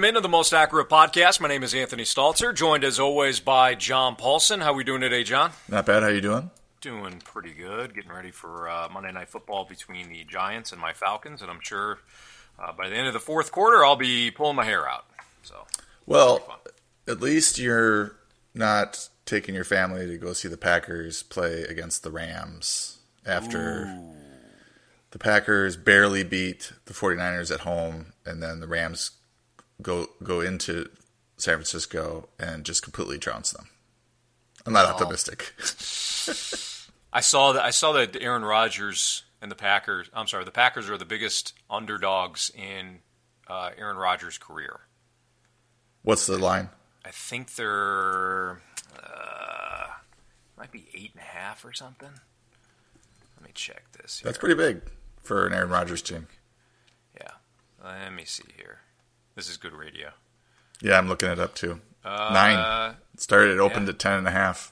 Welcome into the Most Accurate Podcast. My name is Anthony Stalter, joined as always by John Paulson. How are we doing today, John? Not bad. How are you doing? Doing pretty good. Getting ready for uh, Monday Night Football between the Giants and my Falcons, and I'm sure uh, by the end of the fourth quarter, I'll be pulling my hair out. So, Well, at least you're not taking your family to go see the Packers play against the Rams after the Packers barely beat the 49ers at home and then the Rams go go into San Francisco and just completely trounce them. I'm not optimistic. I saw that. I saw that Aaron Rodgers and the Packers. I'm sorry, the Packers are the biggest underdogs in uh, Aaron Rodgers' career. What's the line? I think they're uh, might be eight and a half or something. Let me check this. Here. That's pretty big for an Aaron Rodgers team. Yeah. Let me see here. This is good radio. Yeah, I'm looking it up too. Uh, Nine. It started. It opened yeah. at ten and a half.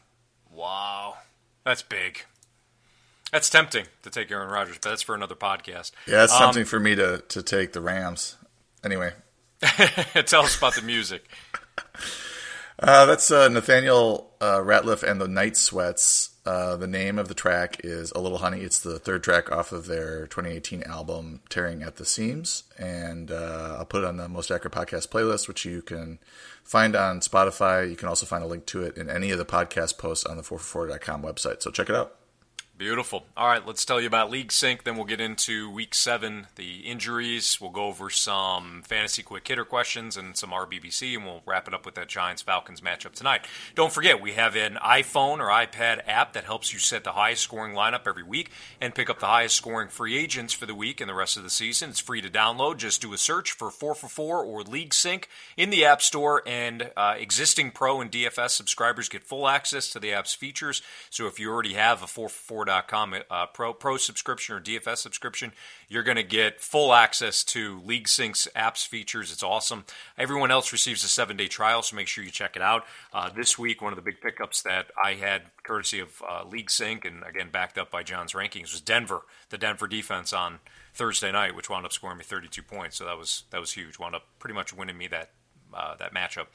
Wow. That's big. That's tempting to take Aaron Rodgers, but that's for another podcast. Yeah, it's Um, something for me to to take the Rams. Anyway, Tell us about the music. uh, that's uh, Nathaniel uh, Rateliff and the Night Sweats. Uh, the name of the track is "A Little Honey." It's the third track off of their 2018 album "Tearing at the Seams," and uh, I'll put it on the Most Accurate Podcast playlist, which you can find on Spotify. You can also find a link to it in any of the podcast posts on the 4for4.com website. So check it out. Beautiful. All right, let's tell you about League Sync. Then we'll get into Week Seven, the injuries. We'll go over some fantasy quick hitter questions and some RBBC, and we'll wrap it up with that Giants Falcons matchup tonight. Don't forget, we have an iPhone or iPad app that helps you set the highest scoring lineup every week and pick up the highest scoring free agents for the week and the rest of the season. It's free to download. Just do a search for 4for4 or League Sync in the App Store, and uh, existing Pro and DFS subscribers get full access to the app's features. So if you already have a 4for4.com uh, Pro Pro subscription or DFS subscription, you're going to get full access to League Sync's apps features. It's awesome. Everyone else receives a seven day trial, so make sure you check it out. Uh, this week, one of the big pickups that I had courtesy of uh, League Sync and again backed up by John's rankings was Denver, the Denver defense on Thursday night, which wound up scoring me 32 points. So that was that was huge. Wound up pretty much winning me that uh, that matchup.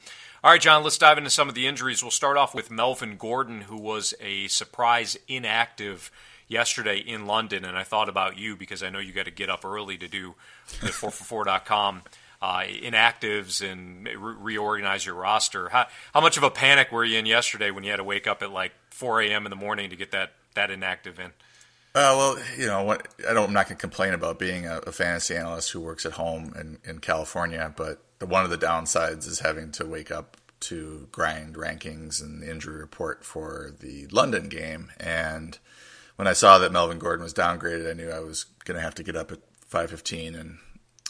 All right, John, let's dive into some of the injuries. We'll start off with Melvin Gordon, who was a surprise inactive yesterday in London. And I thought about you because I know you got to get up early to do the 4for4.com uh, inactives and re- reorganize your roster. How, how much of a panic were you in yesterday when you had to wake up at like 4 a.m. in the morning to get that, that inactive in? Uh, well, you know what? I don't. I'm not going to complain about being a, a fantasy analyst who works at home in, in California, but one of the downsides is having to wake up to grind rankings and the injury report for the London game. And when I saw that Melvin Gordon was downgraded, I knew I was going to have to get up at 5:15, and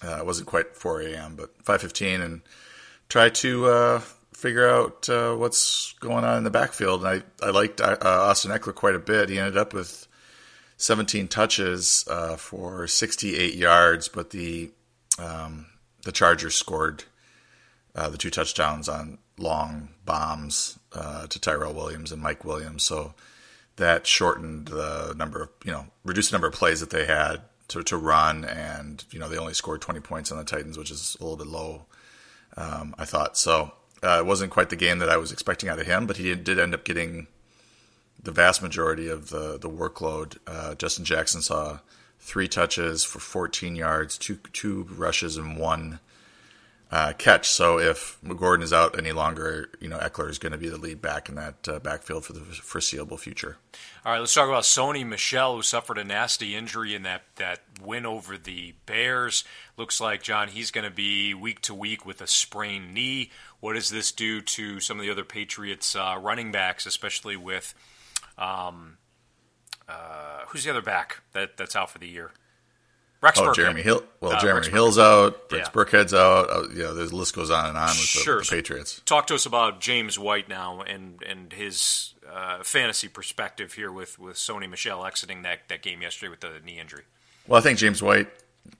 uh, it wasn't quite 4 a.m., but 5:15, and try to uh, figure out uh, what's going on in the backfield. And I I liked uh, Austin Ekeler quite a bit. He ended up with 17 touches uh, for 68 yards, but the um, the Chargers scored uh, the two touchdowns on long bombs uh, to Tyrell Williams and Mike Williams. So that shortened the number of you know reduced the number of plays that they had to, to run, and you know they only scored 20 points on the Titans, which is a little bit low. Um, I thought so. Uh, it wasn't quite the game that I was expecting out of him, but he did end up getting the vast majority of the the workload. Uh, Justin Jackson saw three touches for 14 yards, two two rushes, and one uh, catch. So if Gordon is out any longer, you know Ekeler is going to be the lead back in that uh, backfield for the foreseeable future. All right, let's talk about Sony Michel, who suffered a nasty injury in that, that win over the Bears. Looks like, John, he's going to be week to week with a sprained knee. What does this do to some of the other Patriots uh, running backs, especially with um, uh, who's the other back that, that's out for the year? Rex Oh, Burkhead. Jeremy Hill. Well, Uh, Jeremy Rex Hill's out. Rex Yeah. Burkhead's out. Uh, know, the list goes on and on with the, the Patriots. Talk to us about James White now and and his uh, fantasy perspective here with, with Sony Michel exiting that, that game yesterday with the knee injury. Well, I think James White,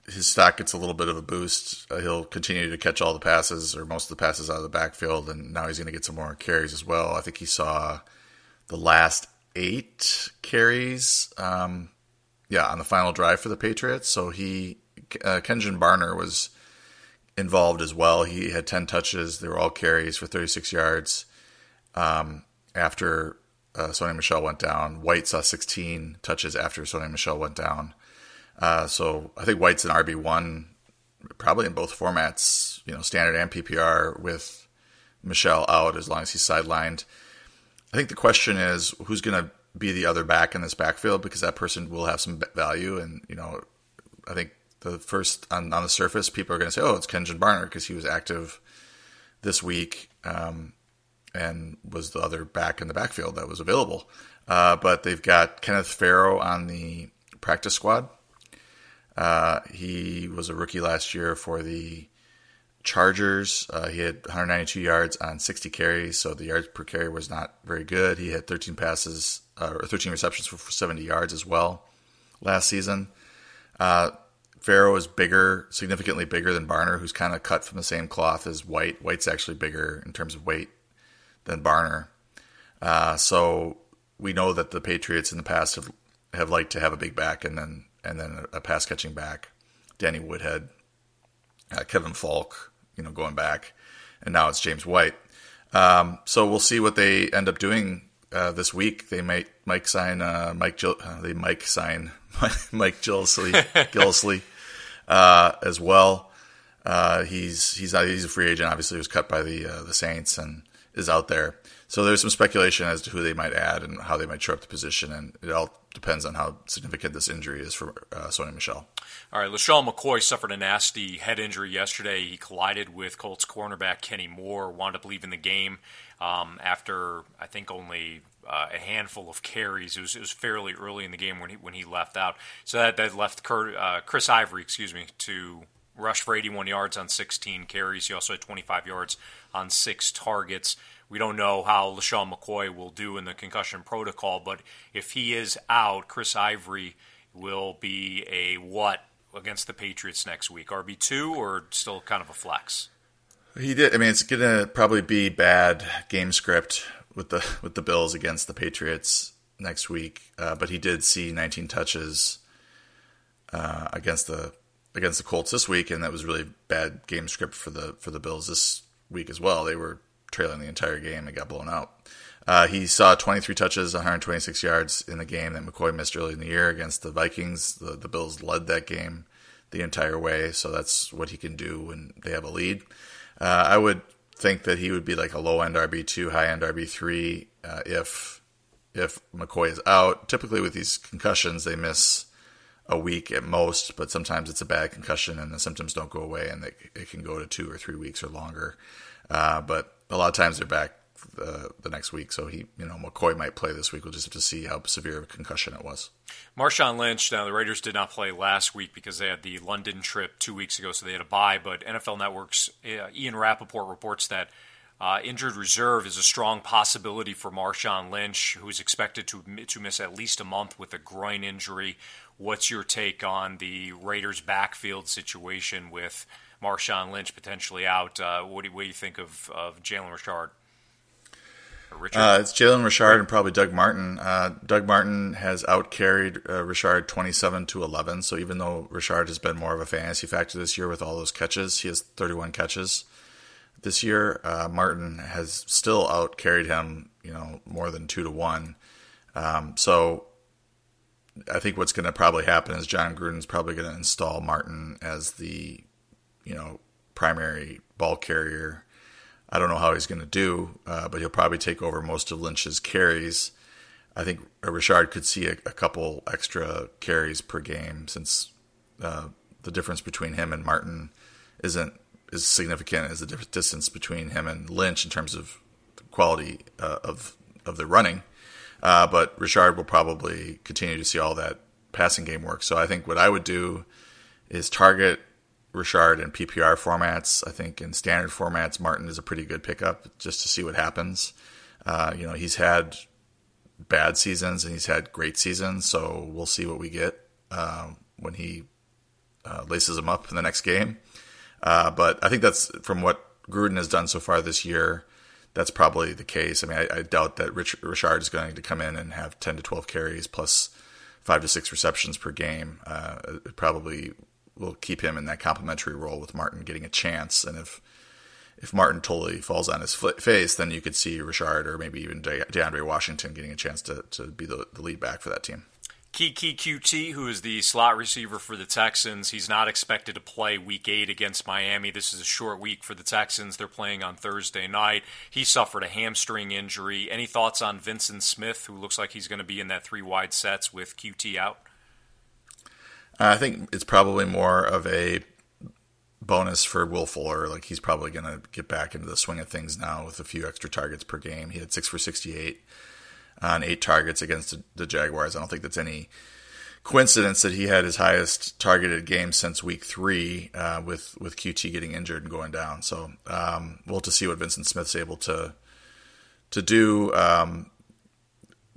his stock gets a little bit of a boost. Uh, he'll continue to catch all the passes or most of the passes out of the backfield, and now he's going to get some more carries as well. I think he saw the last eight carries. Um, yeah, on the final drive for the Patriots. So he, uh, Kenjon Barner was involved as well. He had 10 touches. They were all carries for 36 yards. Um, after uh, Sony Michel went down, White saw 16 touches after Sony Michel went down. Uh, so I think White's an RB one, probably in both formats, you know, standard and PPR with Michel out as long as he's sidelined. I think the question is who's going to be the other back in this backfield because that person will have some value, and you know, I think the first on, on the surface, people are going to say, "Oh, it's Kenjon Barner" because he was active this week um, and was the other back in the backfield that was available. Uh, but they've got Kenneth Farrow on the practice squad. Uh, he was a rookie last year for the Chargers. Uh, he had 192 yards on 60 carries, so the yards per carry was not very good. He had 13 passes uh, or 13 receptions for 70 yards as well last season. Uh, Farrow is bigger, significantly bigger than Barner, who's kind of cut from the same cloth as White. White's actually bigger in terms of weight than Barner. Uh, so we know that the Patriots in the past have have liked to have a big back and then and then a, a pass catching back. Danny Woodhead, uh, Kevin Faulk, you know, going back, and now it's James White. Um, so we'll see what they end up doing uh, this week. They might Mike sign uh, Mike Gill, uh, they Mike sign Mike Gillislee Gillislee uh, as well. Uh, he's he's not, he's a free agent. Obviously, he was cut by the uh, the Saints and is out there. So there's some speculation as to who they might add and how they might show up the position, and it all depends on how significant this injury is for uh, Sony Michel. All right, LeSean McCoy suffered a nasty head injury yesterday. He collided with Colts cornerback Kenny Moore, wound up leaving the game um, after I think only uh, a handful of carries. It was, it was fairly early in the game when he when he left out. So that that left Kurt, uh, Chris Ivory, excuse me, to rush for 81 yards on 16 carries. He also had 25 yards on six targets. We don't know how LeSean McCoy will do in the concussion protocol, but if he is out, Chris Ivory will be a what against the Patriots next week? RB two or still kind of a flex? He did. I mean, it's gonna probably be bad game script with the with the Bills against the Patriots next week. Uh, but he did see 19 touches uh, against the against the Colts this week, and that was really bad game script for the for the Bills this week as well. They were trailing the entire game and got blown out. Uh, he saw 23 touches, 126 yards in the game that McCoy missed early in the year against the Vikings. The, the Bills led that game the entire way, so that's what he can do when they have a lead. Uh, I would think that he would be like a low end RB two, high end RB three uh, if if McCoy is out. Typically with these concussions, they miss a week at most, but sometimes it's a bad concussion and the symptoms don't go away, and they, it can go to two or three weeks or longer. Uh, but a lot of times they're back the, the next week. So he, you know, McCoy might play this week. We'll just have to see how severe of a concussion it was. Marshawn Lynch. Now the Raiders did not play last week because they had the London trip two weeks ago, so they had a bye. But NFL Network's uh, Ian Rapoport reports that. Uh, injured reserve is a strong possibility for Marshawn Lynch, who's expected to to miss at least a month with a groin injury. What's your take on the Raiders' backfield situation with Marshawn Lynch potentially out? Uh, what, do, what, do, you think of, of Jalen Richard? Uh, it's Jalen Richard and probably Doug Martin. Uh, Doug Martin has outcarried uh, Richard 27 to 11. So even though Richard has been more of a fantasy factor this year with all those catches, he has 31 catches this year. Uh, Martin has still outcarried him, you know, more than two to one. Um, so I think what's going to probably happen is Jon Gruden's probably going to install Martin as the, you know, primary ball carrier I don't know how he's going to do, uh, but he'll probably take over most of Lynch's carries. I think Richard could see a, a couple extra carries per game since uh, the difference between him and Martin isn't as significant as the distance between him and Lynch in terms of quality uh, of of the running. Uh, but Richard will probably continue to see all that passing game work. So I think what I would do is target Richard in PPR formats. I think in standard formats, Martin is a pretty good pickup just to see what happens. Uh, you know, he's had bad seasons and he's had great seasons, so we'll see what we get uh, when he uh, laces him up in the next game. Uh, but I think that's from what Gruden has done so far this year. That's probably the case. I mean, I, I doubt that Rich, Richard is going to come in and have 10 to 12 carries plus five to six receptions per game. Uh, it probably will keep him in that complementary role with Martin getting a chance. And if if Martin totally falls on his face, then you could see Richard or maybe even De- DeAndre Washington getting a chance to, to be the, the lead back for that team. Keke Coutee, who is the slot receiver for the Texans, he's not expected to play week eight against Miami. This is a short week for the Texans. They're playing on Thursday night. He suffered a hamstring injury. Any thoughts on Vyncint Smith, who looks like he's going to be in that three wide sets with Coutee out? I think it's probably more of a bonus for Will Fuller. Like he's probably going to get back into the swing of things now with a few extra targets per game. He had six for 68 on eight targets against the Jaguars. I don't think that's any coincidence that he had his highest targeted game since week three uh, with with Coutee getting injured and going down. So um, we'll to see what Vyncint Smith's able to to do. Um,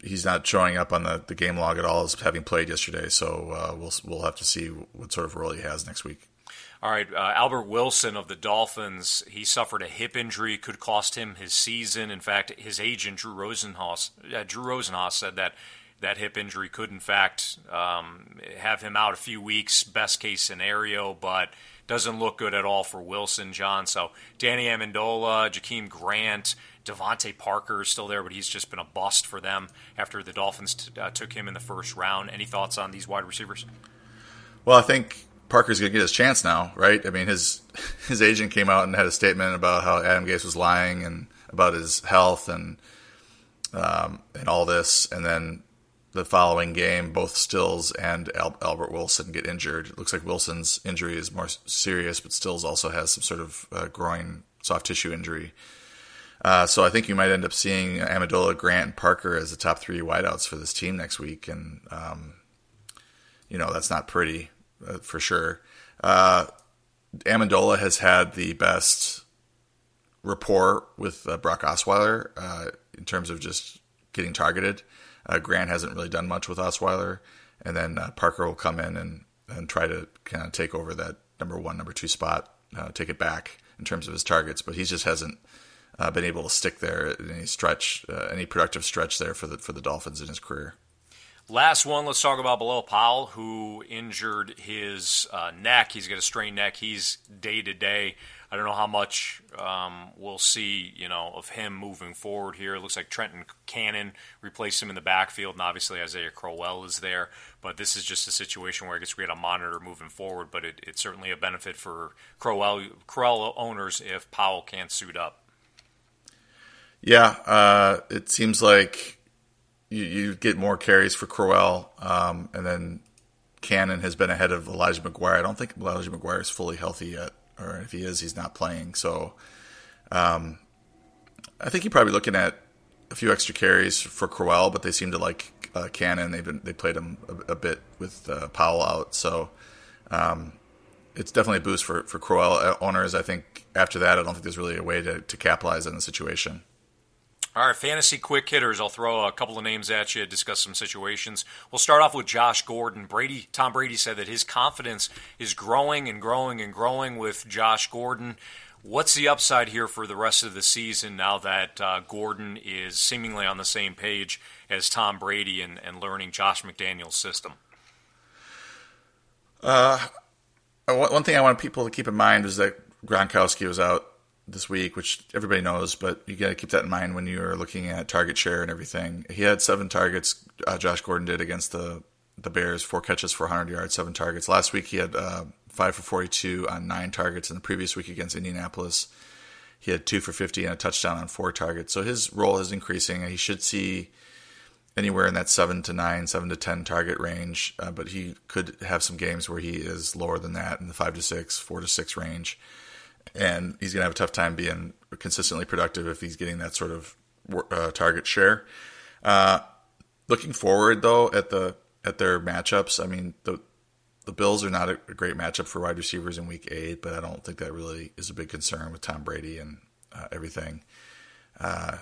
he's not showing up on the, the game log at all as having played yesterday. So uh, we'll we'll have to see what sort of role he has next week. All right, uh, Albert Wilson of the Dolphins, he suffered a hip injury, could cost him his season. In fact, his agent Drew Rosenhaus, uh, Drew Rosenhaus said that that hip injury could, in fact, um, have him out a few weeks, best case scenario, but doesn't look good at all for Wilson, John. So Danny Amendola, Jakeem Grant, DeVante Parker is still there, but he's just been a bust for them after the Dolphins t- uh, took him in the first round. Any thoughts on these wide receivers? Well, I think Parker's going to get his chance now, right? I mean, his his agent came out and had a statement about how Adam Gase was lying and about his health and um, and all this, and then the following game, both Stills and Al- Albert Wilson get injured. It looks like Wilson's injury is more serious, but Stills also has some sort of uh, groin soft tissue injury. Uh, so I think you might end up seeing Amendola, Grant, and Parker as the top three wideouts for this team next week, and um, you know that's not pretty uh, for sure. Uh, Amendola has had the best rapport with uh, Brock Osweiler uh, in terms of just getting targeted. Uh, Grant hasn't really done much with Osweiler, and then uh, Parker will come in and, and try to kind of take over that number one, number two spot, take it back in terms of his targets. But he just hasn't been able to stick there any stretch, any productive stretch there for the for the Dolphins in his career. Last one, let's talk about Bilal Powell, who injured his uh, neck. He's got a strained neck. He's day to day. I don't know how much um, we'll see, you know, of him moving forward here. It looks like Trenton Cannon replaced him in the backfield, and obviously Isaiah Crowell is there. But this is just a situation where I guess we got to monitor moving forward. But it, it's certainly a benefit for Crowell, Crowell owners if Powell can't suit up. Yeah, uh, it seems like you, you get more carries for Crowell, um, and then Cannon has been ahead of Elijah McGuire. I don't think Elijah McGuire is fully healthy yet, or if he is, he's not playing. So, um, I think you're probably looking at a few extra carries for Crowell, but they seem to like uh, Cannon. They've been they played him a, a bit with uh, Powell out, so um, it's definitely a boost for for Crowell owners. I think after that, I don't think there's really a way to, to capitalize on the situation. All right, fantasy quick hitters. I'll throw a couple of names at you, discuss some situations. We'll start off with Josh Gordon. Brady, Tom Brady said that his confidence is growing and growing and growing with Josh Gordon. What's the upside here for the rest of the season now that uh, Gordon is seemingly on the same page as Tom Brady and, and learning Josh McDaniel's system? Uh, one thing I want people to keep in mind is that Gronkowski was out this week, which everybody knows, but you got to keep that in mind when you're looking at target share and everything. He had seven targets. Uh, Josh Gordon did against the the Bears, four catches for 100 yards, seven targets. Last week he had uh, five for 42 on nine targets. In the previous week against Indianapolis, he had two for 50 and a touchdown on four targets. So his role is increasing, he should see anywhere in that seven to nine, seven to ten target range. Uh, but he could have some games where he is lower than that in the five to six, four to six range and he's going to have a tough time being consistently productive if he's getting that sort of uh, target share. Uh, looking forward though at the at their matchups, I mean the the Bills are not a, great matchup for wide receivers in Week Eight, but I don't think that really is a big concern with Tom Brady and uh, everything uh,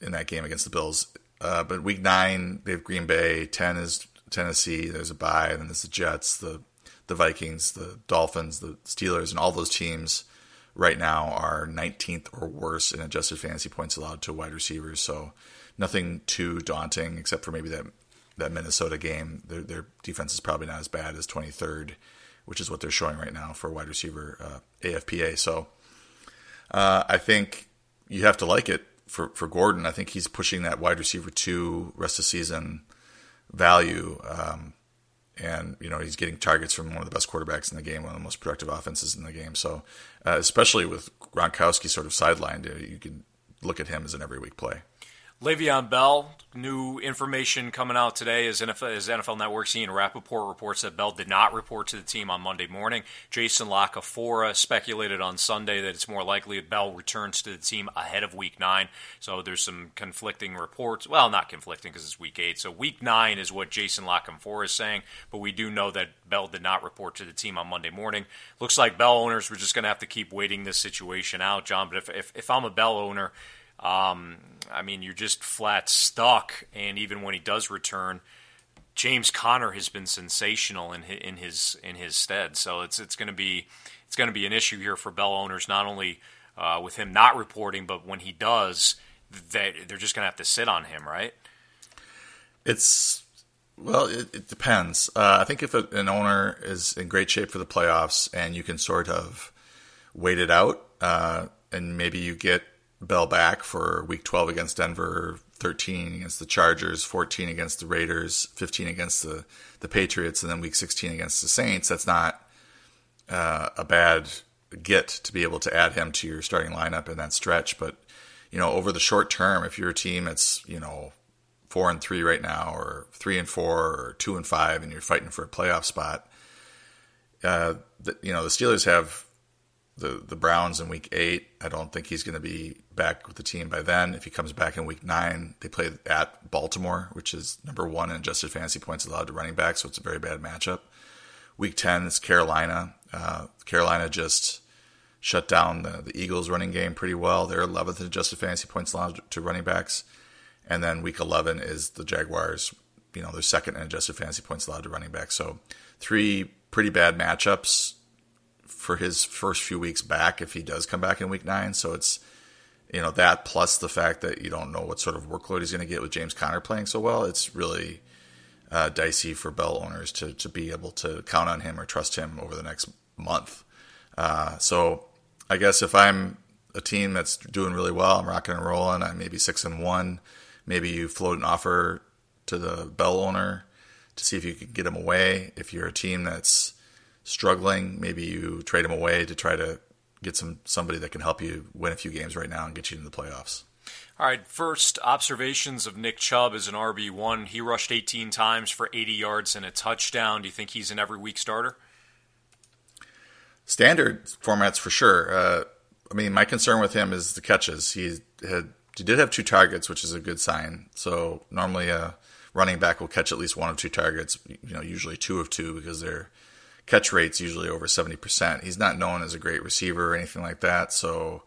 in that game against the Bills. Uh, but Week Nine they have Green Bay, ten is Tennessee. There's a bye, and then there's the Jets, the the Vikings, the Dolphins, the Steelers, and all those teams right now are 19th or worse in adjusted fantasy points allowed to wide receivers. So nothing too daunting except for maybe that that Minnesota game. Their, their defense is probably not as bad as 23rd, which is what they're showing right now for wide receiver uh, AFPA. So uh, I think you have to like it for, for Gordon. I think he's pushing that wide receiver two rest of season value. Um, and you know he's getting targets from one of the best quarterbacks in the game, one of the most productive offenses in the game. So, uh, especially with Gronkowski sort of sidelined, you can look at him as an every week play. Le'Veon Bell, new information coming out today as NFL, as NFL Network Ian Rapoport reports that Bell did not report to the team on Monday morning. Jason La Canfora speculated on Sunday that it's more likely Bell returns to the team ahead of Week 9. So there's some conflicting reports. Well, not conflicting because it's Week 8. So Week 9 is what Jason La Canfora is saying, but we do know that Bell did not report to the team on Monday morning. Looks like Bell owners were just going to have to keep waiting this situation out, John. But if, if, if I'm a Bell owner, um, I mean, you're just flat stuck. And even when he does return, James Conner has been sensational in his, in his in his stead. So it's it's going to be it's going to be an issue here for Bell owners, not only uh, with him not reporting, but when he does, that they're just going to have to sit on him, right? It's well, it, it depends. Uh, I think if a, an owner is in great shape for the playoffs and you can sort of wait it out, uh, and maybe you get Bell back for week 12 against Denver, 13 against the Chargers, 14 against the Raiders, 15 against the, the Patriots, and then week 16 against the Saints. That's not uh, a bad get to be able to add him to your starting lineup in that stretch. But, you know, over the short term, if you're a team that's, you know, four and three right now, or three and four, or two and five, and you're fighting for a playoff spot, uh, the, you know, the Steelers have the the Browns in week eight. I don't think he's going to be back with the team by then. If he comes back in week nine, they play at Baltimore, which is number one in adjusted fantasy points allowed to running back, so it's a very bad matchup. Week ten is Carolina. Uh, Carolina just shut down the, the Eagles running game pretty well. They're 11th in adjusted fantasy points allowed to running backs. And then week 11 is the Jaguars. You know, they're second in adjusted fantasy points allowed to running backs. So three pretty bad matchups for his first few weeks back if he does come back in week nine. So it's you know that plus the fact that you don't know what sort of workload he's going to get with James Conner playing so well. It's really uh, dicey for Bell owners to to be able to count on him or trust him over the next month. Uh, so I guess if I'm a team that's doing really well, I'm rocking and rolling. I'm maybe six and one. Maybe you float an offer to the Bell owner to see if you can get him away. If you're a team that's struggling, maybe you trade him away to try to get some somebody that can help you win a few games right now and get you into the playoffs. All right, first observations of Nick Chubb as an RB1. He rushed 18 times for 80 yards and a touchdown. Do you think he's an every week starter? Standard formats for sure. Uh, I mean, my concern with him is the catches. He had he did have two targets, which is a good sign. So normally a running back will catch at least one of two targets. You know, usually two of two because they're catch rate's usually over 70%. He's not known as a great receiver or anything like that, so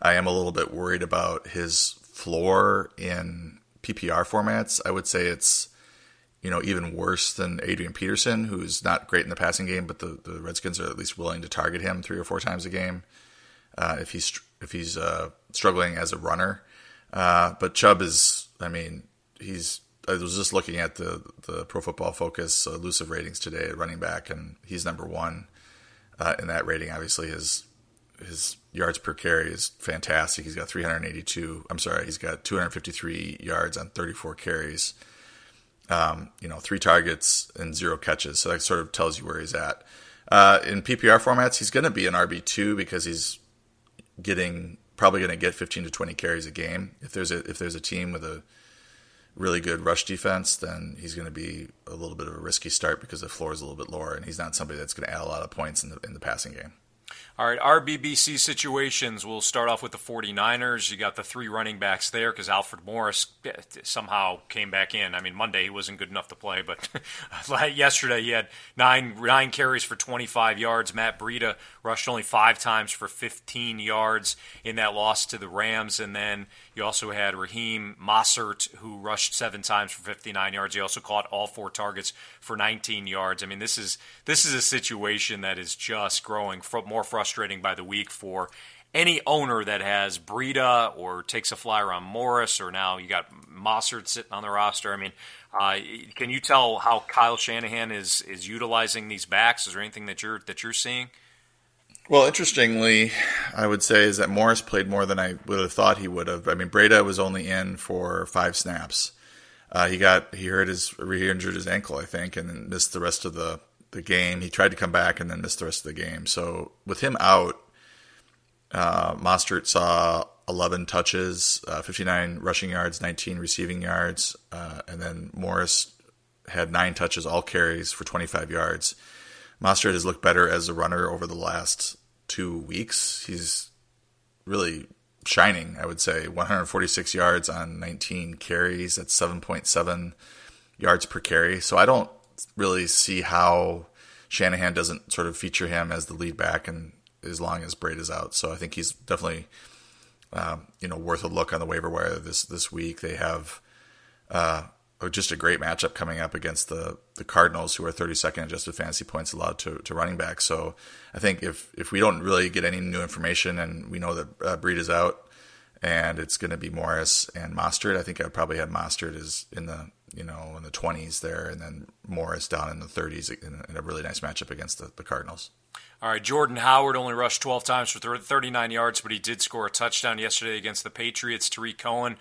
I am a little bit worried about his floor in PPR formats. I would say it's you know even worse than Adrian Peterson, who's not great in the passing game, but the, the Redskins are at least willing to target him three or four times a game uh, if he's if he's uh, struggling as a runner. Uh, but Chubb is, I mean, he's I was just looking at the the Pro Football Focus elusive ratings today at running back, and he's number one uh, in that rating. Obviously, his his yards per carry is fantastic. He's got 382. I'm sorry, he's got 253 yards on 34 carries. Um, you know, three targets and zero catches. So that sort of tells you where he's at. Uh, in PPR formats, he's going to be an RB two because he's getting probably going to get 15 to 20 carries a game. If there's a if there's a team with a really good rush defense, then he's going to be a little bit of a risky start because the floor is a little bit lower, and he's not somebody that's going to add a lot of points in the in the passing game. All right, RBBC situations. We'll start off with the 49ers. You got the three running backs there because Alfred Morris eh, somehow came back in. I mean, Monday he wasn't good enough to play, but yesterday he had nine nine carries for 25 yards. Matt Breida rushed only five times for 15 yards in that loss to the Rams, and then you also had Raheem Mostert, who rushed seven times for 59 yards. He also caught all four targets for 19 yards. I mean, this is this is a situation that is just growing more frustrating by the week for any owner that has Breida or takes a flyer on Morris, or now you got Mostert sitting on the roster. I mean, uh, can you tell how Kyle Shanahan is is utilizing these backs? Is there anything that you're that you're seeing? Well, interestingly, I would say is that Morris played more than I would have thought he would have. I mean, Breida was only in for five snaps. Uh, he got he hurt his he injured his ankle, I think, and then missed the rest of the the game. He tried to come back and then missed the rest of the game. So with him out, uh, Mostert saw 11 touches, uh, 59 rushing yards, 19 receiving yards, uh, and then Morris had nine touches, all carries for 25 yards. Mostert has looked better as a runner over the last two weeks. He's really shining, I would say. 146 yards on 19 carries. That's 7.7 yards per carry. So I don't really see how Shanahan doesn't sort of feature him as the lead back and as long as Braid is out. So I think he's definitely um, you know worth a look on the waiver wire this this week. They have uh, just a great matchup coming up against the the Cardinals, who are 32nd adjusted fantasy points allowed to, to running back. So I think if if we don't really get any new information and we know that uh, Breida is out and it's going to be Morris and Mostert, I think I'd probably have Mostert is in the you know in the 20s there, and then Morris down in the 30s in, in a really nice matchup against the, the Cardinals. All right, Jordan Howard only rushed 12 times for 39 yards, but he did score a touchdown yesterday against the Patriots. Tarik Cohen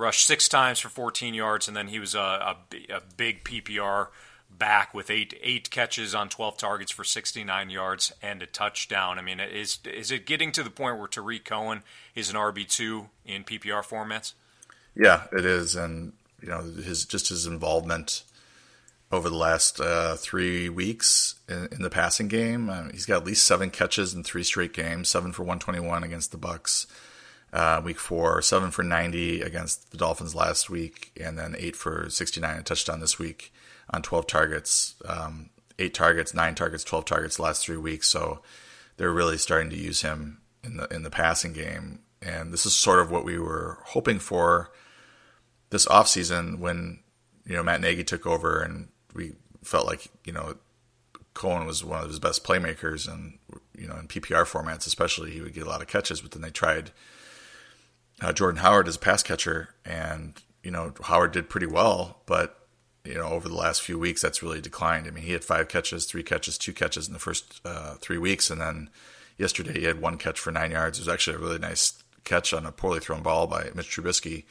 rushed six times for 14 yards, and then he was a, a, a, big PPR back with eight eight catches on 12 targets for 69 yards and a touchdown. I mean, is is it getting to the point where Tarik Cohen is an RB two in PPR formats? Yeah, it is, and you know his just his involvement over the last uh, three weeks in, in, the passing game. Uh, he's got at least seven catches in three straight games, seven for 121 against the Bucs uh, week four, seven for 90 against the Dolphins last week, and then eight for 69 a touchdown this week on 12 targets, um, eight targets, nine targets, 12 targets last three weeks. So they're really starting to use him in the in the passing game, and this is sort of what we were hoping for this offseason when you know Matt Nagy took over, and we felt like you know Cohen was one of his best playmakers, and you know in PPR formats especially, he would get a lot of catches. But then they tried uh, Jordan Howard as a pass catcher, and you know Howard did pretty well, but you know over the last few weeks that's really declined. I mean, he had five catches, three catches, two catches in the first uh, three weeks, and then yesterday he had one catch for nine yards. It was actually a really nice catch on a poorly thrown ball by Mitch Trubisky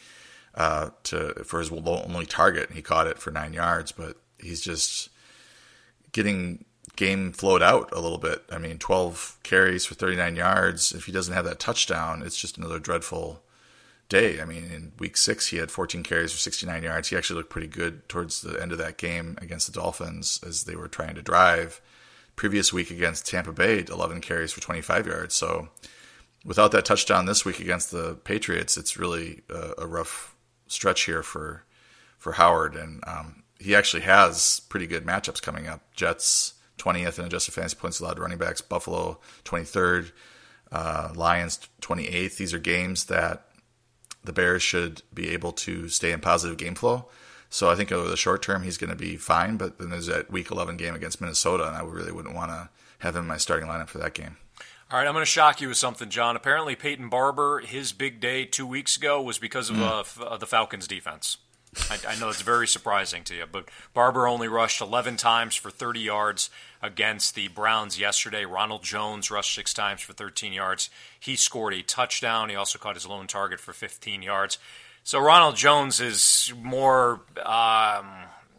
uh, to for his only target. And he caught it for nine yards, but he's just getting game flowed out a little bit. I mean, 12 carries for 39 yards. If he doesn't have that touchdown, it's just another dreadful day. I mean, in week six, he had 14 carries for 69 yards. He actually looked pretty good towards the end of that game against the Dolphins as they were trying to drive. Previous week against Tampa Bay, 11 carries for 25 yards. So without that touchdown this week against the Patriots, it's really a, a rough stretch here for for Howard. And um, he actually has pretty good matchups coming up. Jets 20th in adjusted fantasy points allowed running backs. Buffalo 23rd. Uh, Lions 28th. These are games that the Bears should be able to stay in positive game flow. So I think over the short term he's going to be fine. But then there's that Week 11 game against Minnesota, and I really wouldn't want to have him in my starting lineup for that game. All right, I'm going to shock you with something, John. Apparently, Peyton Barber, his big day two weeks ago was because of mm. uh, the Falcons' defense. I, I, know it's very surprising to you, but Barber only rushed 11 times for 30 yards against the Browns yesterday. Ronald Jones rushed six times for 13 yards. He scored a touchdown. He also caught his lone target for 15 yards. So Ronald Jones is more um,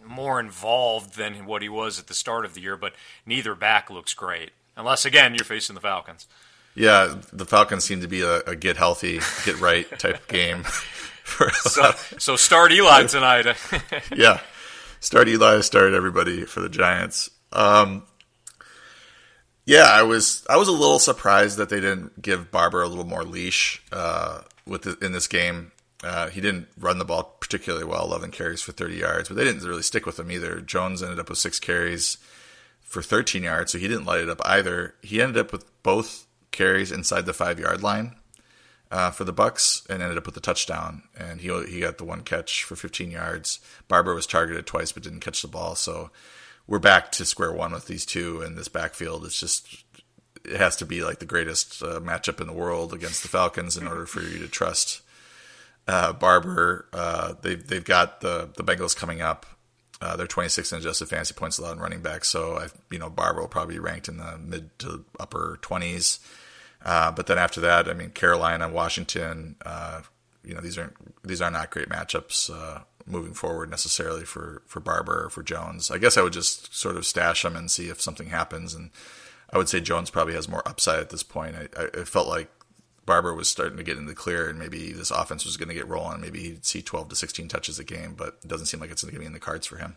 more involved than what he was at the start of the year, but neither back looks great. Unless again you're facing the Falcons. Yeah, the Falcons seem to be a, a get healthy, get right type game. so, so start Eli tonight. yeah, start Eli, start everybody for the Giants. Um, yeah, I was I was a little surprised that they didn't give Barber a little more leash uh, with the, in this game. Uh, he didn't run the ball particularly well, 11 carries for 30 yards, but they didn't really stick with him either. Jones ended up with six carries for 13 yards, so he didn't light it up either. He ended up with both carries inside the five yard line uh, for the Bucs and ended up with a touchdown. And he he got the one catch for 15 yards. Barber was targeted twice but didn't catch the ball, so we're back to square one with these two, and this backfield is just it has to be like the greatest uh, matchup in the world against the Falcons in order for you to trust uh, Barber. Uh, they've they've got the the Bengals coming up. Uh, they're 26 in adjusted fantasy points allowed in running back, so I, you know Barber will probably be ranked in the mid to upper 20s. Uh, but then after that, I mean Carolina, Washington, uh, you know these aren't these are not great matchups moving forward necessarily for for Barber or for Jones. I guess I would just sort of stash them and see if something happens. And I would say Jones probably has more upside at this point. I, I felt like Barber was starting to get in the clear, and maybe this offense was going to get rolling. Maybe he'd see 12 to 16 touches a game, but it doesn't seem like it's going to be in the cards for him.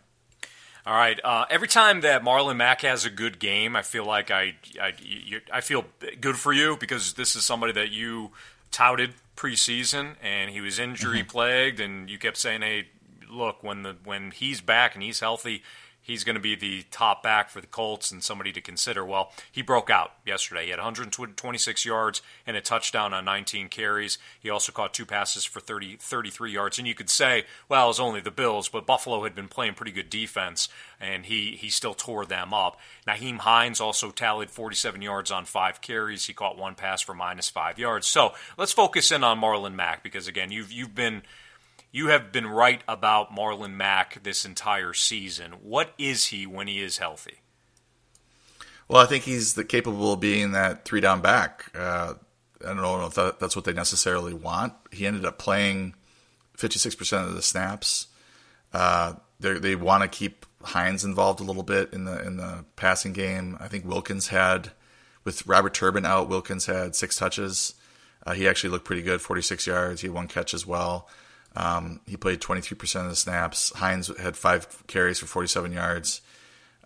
All right. Uh, every time that Marlon Mack has a good game, I feel like I I, you, I feel good for you because this is somebody that you touted preseason, and he was injury mm-hmm. plagued, and you kept saying, "Hey, look, when the when he's back and he's healthy, he's going to be the top back for the Colts and somebody to consider. Well, he broke out yesterday. He had 126 yards and a touchdown on 19 carries. He also caught two passes for 30, 33 yards. And you could say, well, it was only the Bills, but Buffalo had been playing pretty good defense, and he, he still tore them up. Nyheim Hines also tallied 47 yards on five carries. He caught one pass for minus five yards. So let's focus in on Marlon Mack because, again, you've, you've been – you have been right about Marlon Mack this entire season. What is he when he is healthy? Well, I think he's the, capable of being that three down back. Uh, I don't know if that, that's what they necessarily want. He ended up playing 56% of the snaps. Uh, they want to keep Hines involved a little bit in the in the passing game. I think Wilkins had, with Robert Turbin out, Wilkins had six touches. Uh, he actually looked pretty good, 46 yards. He had one catch as well. Um, he played 23% of the snaps. Hines had five carries for 47 yards,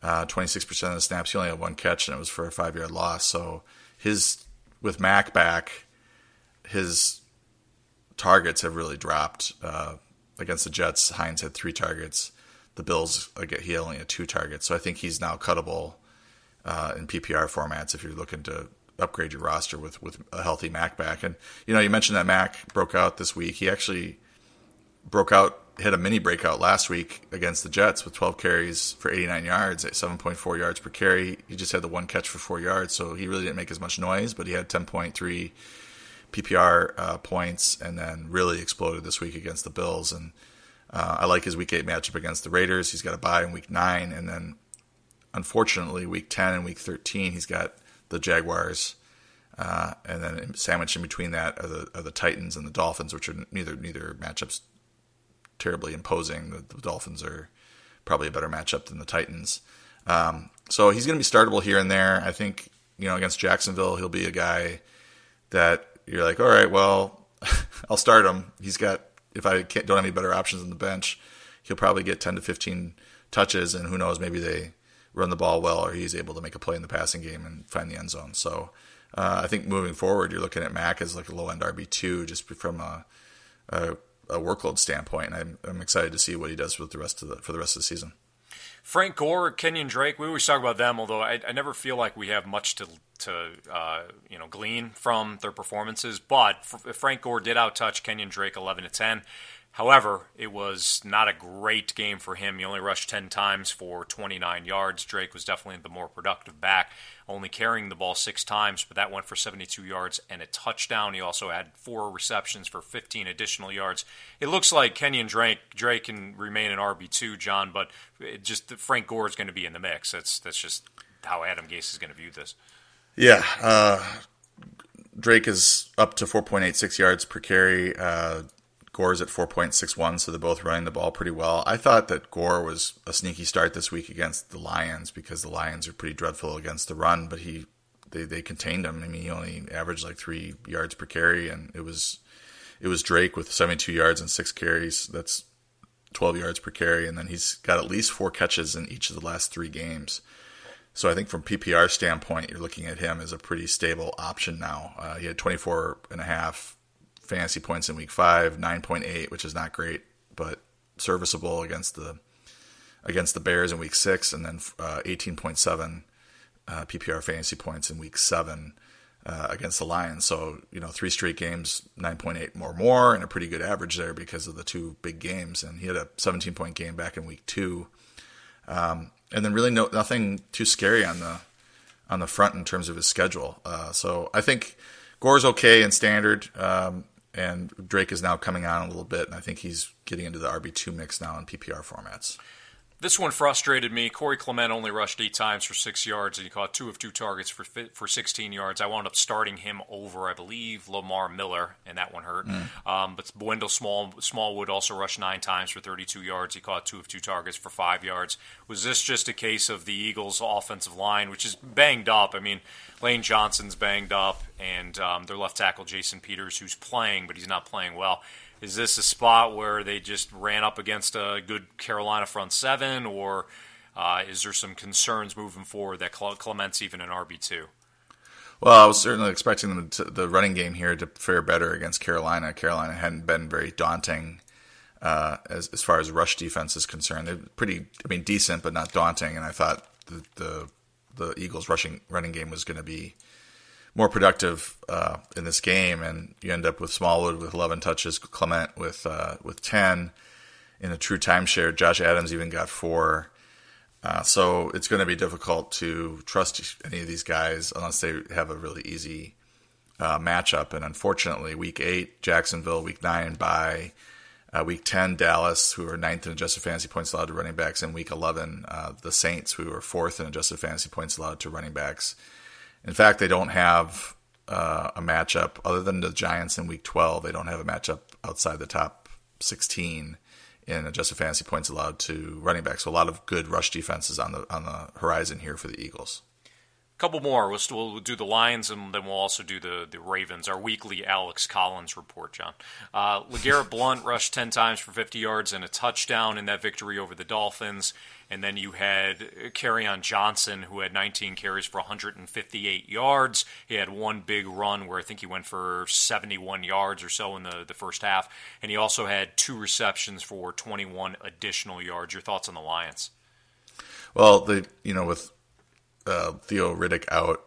uh, 26% of the snaps. He only had one catch, and it was for a five yard loss. So his with Mack back, his targets have really dropped. Uh, against the Jets, Hines had three targets. The Bills, he only had two targets. So I think he's now cuttable uh, in PPR formats if you're looking to upgrade your roster with with a healthy Mack back. And you know, you mentioned that Mack broke out this week. He actually broke out, hit a mini breakout last week against the Jets with 12 carries for 89 yards at 7.4 yards per carry. He just had the one catch for four yards, so he really didn't make as much noise, but he had 10.3 PPR uh, points and then really exploded this week against the Bills. And uh, I like his week eight matchup against the Raiders. He's got a bye in week nine, and then unfortunately, week 10 and week 13, he's got the Jaguars. Uh, and then sandwiched in between that are the, are the Titans and the Dolphins, which are neither neither matchups terribly imposing. The, the, Dolphins are probably a better matchup than the Titans. Um, so he's going to be startable here and there. I think you know against Jacksonville, he'll be a guy that you're like, all right, well, I'll start him. He's got if I don't have any better options on the bench, he'll probably get 10 to 15 touches, and who knows, maybe they run the ball well, or he's able to make a play in the passing game and find the end zone. So uh, I think moving forward, you're looking at Mack as like a low end RB two, just from a, a a workload standpoint. I'm, I'm excited to see what he does with the rest of the for the rest of the season. Frank Gore, Kenyan Drake. We always talk about them, although I, I never feel like we have much to to uh, you know glean from their performances. But Frank Gore did outtouch Kenyan Drake 11 to 10. However, it was not a great game for him. He only rushed 10 times for 29 yards. Drake was definitely the more productive back, only carrying the ball six times, but that went for 72 yards and a touchdown. He also had four receptions for 15 additional yards. It looks like Kenyan Drake, Drake can remain an RB2, John, but just Frank Gore is going to be in the mix. That's, that's just how Adam Gase is going to view this. Yeah. Uh, Drake is up to 4.86 yards per carry. Uh, Gore's at 4.61, so they're both running the ball pretty well. I thought that Gore was a sneaky start this week against the Lions because the Lions are pretty dreadful against the run, but he they, they contained him. I mean, he only averaged like three yards per carry, and it was it was Drake with 72 yards and six carries. That's 12 yards per carry, and then he's got at least four catches in each of the last three games. So I think from PPR standpoint, you're looking at him as a pretty stable option now. Uh, he had 24 and a half fantasy points in week five, 9.8, which is not great, but serviceable against the against the Bears in week six, and then uh, 18.7 uh, PPR fantasy points in week seven uh, against the Lions. So, you know, three straight games, 9.8 more more, and a pretty good average there because of the two big games. And he had a 17 point game back in week two. Um, and then really no, nothing too scary on the on the front in terms of his schedule. Uh, so I think Gore's okay in standard, um, and Drake is now coming on a little bit, and I think he's getting into the RB two mix now in PPR formats. This one frustrated me. Corey Clement only rushed eight times for six yards, and he caught two of two targets for for 16 yards. I wound up starting him over, I believe, Lamar Miller, and that one hurt. Mm. Um, but Wendell Small, Smallwood also rushed nine times for 32 yards. He caught two of two targets for five yards. Was this just a case of the Eagles' offensive line, which is banged up? I mean, Lane Johnson's banged up, and um, their left tackle Jason Peters, who's playing, but he's not playing well. Is this a spot where they just ran up against a good Carolina front seven, or uh, is there some concerns moving forward that Clement's even an RB two? Well, I was certainly expecting them to, the running game here to fare better against Carolina. Carolina hadn't been very daunting uh, as as far as rush defense is concerned. They're pretty, I mean, decent but not daunting. And I thought the the, the Eagles' rushing running game was going to be more productive uh, in this game, and you end up with Smallwood with 11 touches, Clement with uh, with 10 in a true timeshare. Josh Adams even got four. Uh, so it's going to be difficult to trust any of these guys unless they have a really easy uh, matchup. And unfortunately, week eight, Jacksonville, week nine, by uh, week 10, Dallas, who are ninth in adjusted fantasy points allowed to running backs, and week 11, uh, the Saints, who are fourth in adjusted fantasy points allowed to running backs. In fact, they don't have uh, a matchup other than the Giants in Week 12. They don't have a matchup outside the top 16 in adjusted fantasy points allowed to running backs. So a lot of good rush defenses on the on the horizon here for the Eagles. A couple more. We'll, we'll do the Lions and then we'll also do the, the Ravens, our weekly Alex Collins report, John. Uh, LeGarrette Blunt rushed 10 times for 50 yards and a touchdown in that victory over the Dolphins. And then you had Kerryon Johnson, who had 19 carries for 158 yards. He had one big run where I think he went for 71 yards or so in the, the first half. And he also had two receptions for 21 additional yards. Your thoughts on the Lions? Well, the you know with uh, Theo Riddick out,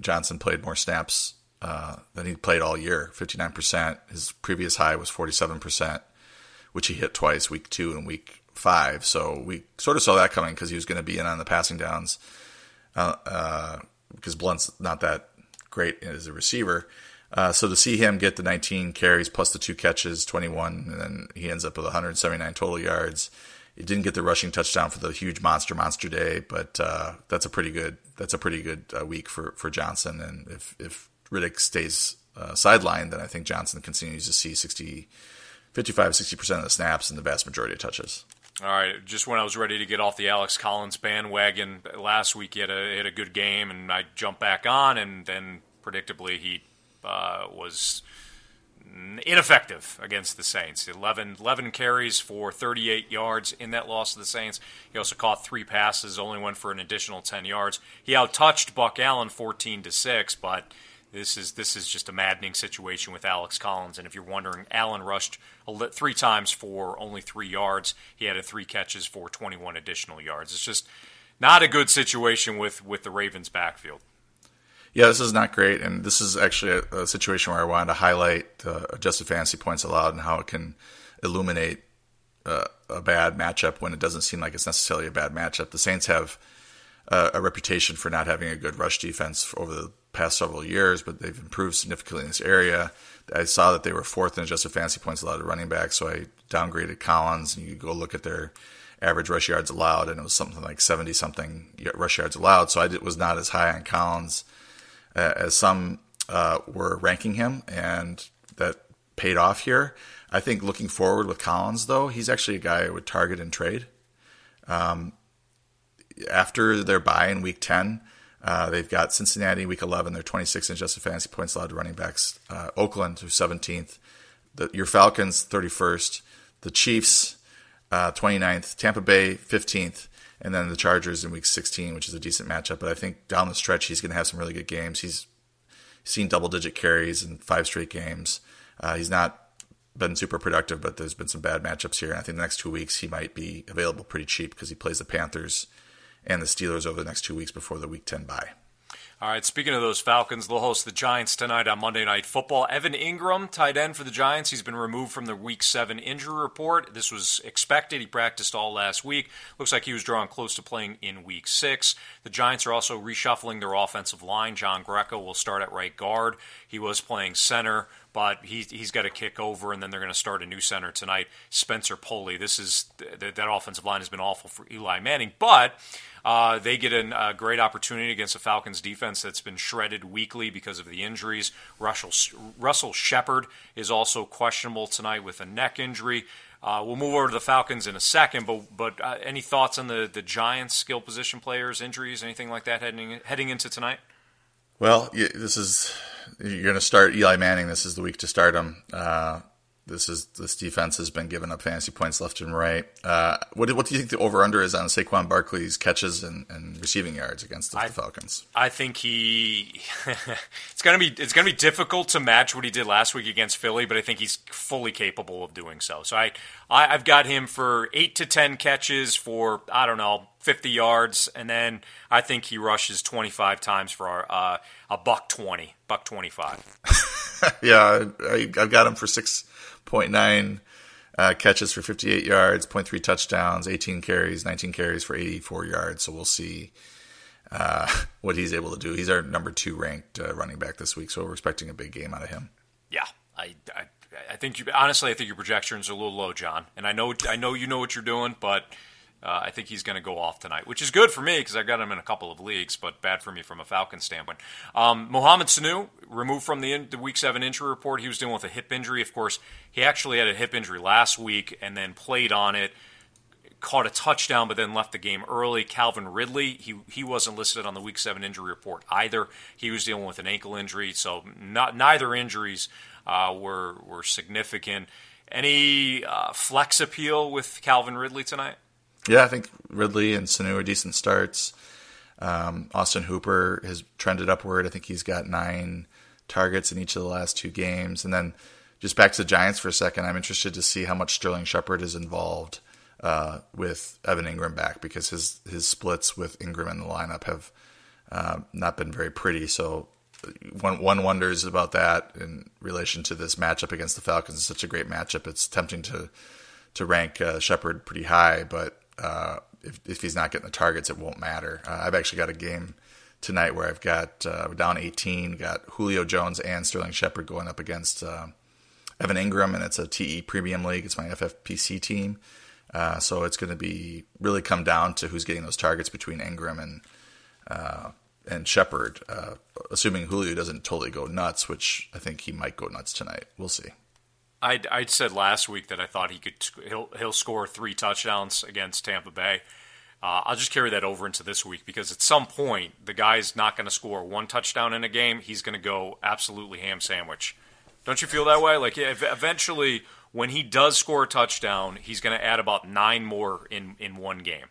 Johnson played more snaps uh, than he played all year. 59%. His previous high was 47%, which he hit twice, week two and week five. So we sort of saw that coming because he was going to be in on the passing downs uh, uh, because Blunt's not that great as a receiver. Uh, so to see him get the 19 carries plus the two catches, 21, and then he ends up with 179 total yards. He didn't get the rushing touchdown for the huge monster monster day, but uh, that's a pretty good that's a pretty good uh, week for, for Johnson. And if if Riddick stays uh, sidelined, then I think Johnson continues to see 60, 55, 60% of the snaps and the vast majority of touches. All right, just when I was ready to get off the Alex Collins bandwagon last week, he had a, had a good game, and I jumped back on, and then predictably he uh, was ineffective against the Saints. 11, 11, carries for 38 yards in that loss to the Saints. He also caught three passes, only went for an additional 10 yards. He outtouched Buck Allen 14 to 6, but this is this is just a maddening situation with Alex Collins. And if you're wondering, Allen rushed three times for only three yards. He had three catches for 21 additional yards. It's just not a good situation with with the Ravens' backfield. Yeah, this is not great, and this is actually a, a situation where I wanted to highlight uh, adjusted fantasy points allowed and how it can illuminate uh, a bad matchup when it doesn't seem like it's necessarily a bad matchup. The Saints have uh, a reputation for not having a good rush defense over the past several years, but they've improved significantly in this area. I saw that they were fourth in adjusted fantasy points allowed to running back, so I downgraded Collins, and you go look at their average rush yards allowed, and it was something like 70 something rush yards allowed. So I did, was not as high on Collins uh, as some uh, were ranking him, and that paid off here. I think looking forward with Collins, though, he's actually a guy I would target and trade. Um, after their bye in week 10, uh, they've got Cincinnati week 11. They're 26 in adjusted fantasy points allowed to running backs. Uh, Oakland, who's 17th. The, your Falcons, 31st. The Chiefs, uh, 29th. Tampa Bay, 15th. And then the Chargers in week 16, which is a decent matchup. But I think down the stretch, he's going to have some really good games. He's seen double digit carries in five straight games. Uh, he's not been super productive, but there's been some bad matchups here. And I think the next two weeks, he might be available pretty cheap because he plays the Panthers and the Steelers over the next two weeks before the Week 10 bye. All right, speaking of those Falcons, they'll host the Giants tonight on Monday Night Football. Evan Engram, tight end for the Giants, he's been removed from the Week 7 injury report. This was expected. He practiced all last week. Looks like he was drawing close to playing in Week 6. The Giants are also reshuffling their offensive line. John Greco will start at right guard. He was playing center but he, he's got to kick over, and then they're going to start a new center tonight, Spencer Pulley. This is that, that offensive line has been awful for Eli Manning, but uh, they get a uh, great opportunity against the Falcons defense that's been shredded weekly because of the injuries. Russell, Russell Shepard is also questionable tonight with a neck injury. Uh, we'll move over to the Falcons in a second, but but uh, any thoughts on the, the Giants' skill position players, injuries, anything like that heading heading into tonight? Well, this is you're going to start Eli Manning. This is the week to start him. Uh, this is this defense has been giving up fantasy points left and right. Uh, what, what do you think the over under is on Saquon Barkley's catches and, and receiving yards against the, I, Falcons? I think he it's gonna be it's gonna be difficult to match what he did last week against Philly, but I think he's fully capable of doing so. So I, I have got him for eight to ten catches for I don't know fifty yards, and then I think he rushes twenty five times for our, uh, a buck twenty, buck twenty five. yeah, I, I've got him for six 0.9 uh, catches for 58 yards, 0.3 touchdowns, 18 carries, 19 carries for 84 yards. So we'll see uh, what he's able to do. He's our number two ranked uh, running back this week, so we're expecting a big game out of him. Yeah, I, I, I think you, honestly, I think your projections are a little low, John. And I know, I know you know what you're doing, but uh, I think he's going to go off tonight, which is good for me because I got him in a couple of leagues, but bad for me from a Falcon standpoint. Um, Mohamed Sanu removed from the, in, the Week Seven injury report. He was dealing with a hip injury. Of course, he actually had a hip injury last week and then played on it. Caught a touchdown, but then left the game early. Calvin Ridley, he he wasn't listed on the Week Seven injury report either. He was dealing with an ankle injury, so not neither injuries uh, were were significant. Any uh, flex appeal with Calvin Ridley tonight? Yeah, I think Ridley and Sanu are decent starts. Um, Austin Hooper has trended upward. I think he's got nine targets in each of the last two games. And then just back to the Giants for a second, I'm interested to see how much Sterling Shepard is involved uh, with Evan Engram back because his his splits with Engram in the lineup have uh, not been very pretty. So one one wonders about that in relation to this matchup against the Falcons. It's such a great matchup. It's tempting to to rank uh, Shepard pretty high, but uh, if, if he's not getting the targets, it won't matter. Uh, I've actually got a game tonight where I've got uh, down 18, got Julio Jones and Sterling Shepard going up against uh, Evan Engram, and it's a TE Premium League. It's my FFPC team. Uh, so it's going to be really come down to who's getting those targets between Engram and and Shepard, assuming Julio doesn't totally go nuts, which I think he might go nuts tonight. We'll see. I I said last week that I thought he could he'll he'll score three touchdowns against Tampa Bay. Uh, I'll just carry that over into this week because at some point the guy's not going to score one touchdown in a game. He's going to go absolutely ham sandwich. Don't you feel that way? Like eventually, when he does score a touchdown, he's going to add about nine more in in one game.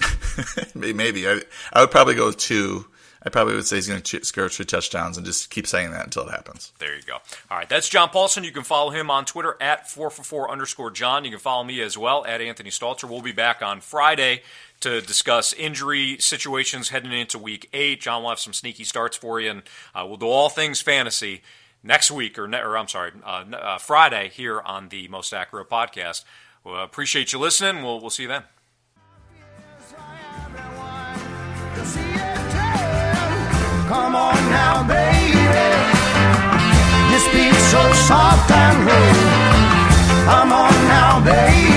Maybe I I would probably go two I probably would say he's going to score two touchdowns and just keep saying that until it happens. There you go. All right, that's John Paulson. You can follow him on Twitter at 4for4 underscore John. You can follow me as well at Anthony Stalter. We'll be back on Friday to discuss injury situations heading into week eight. John will have some sneaky starts for you, and uh, we'll do all things fantasy next week, or, ne- or I'm sorry, uh, uh, Friday here on the Most Accurate podcast. Well, appreciate you listening. We'll, we'll see you then. Come on now, baby. You speak so soft and low. Come on now, baby.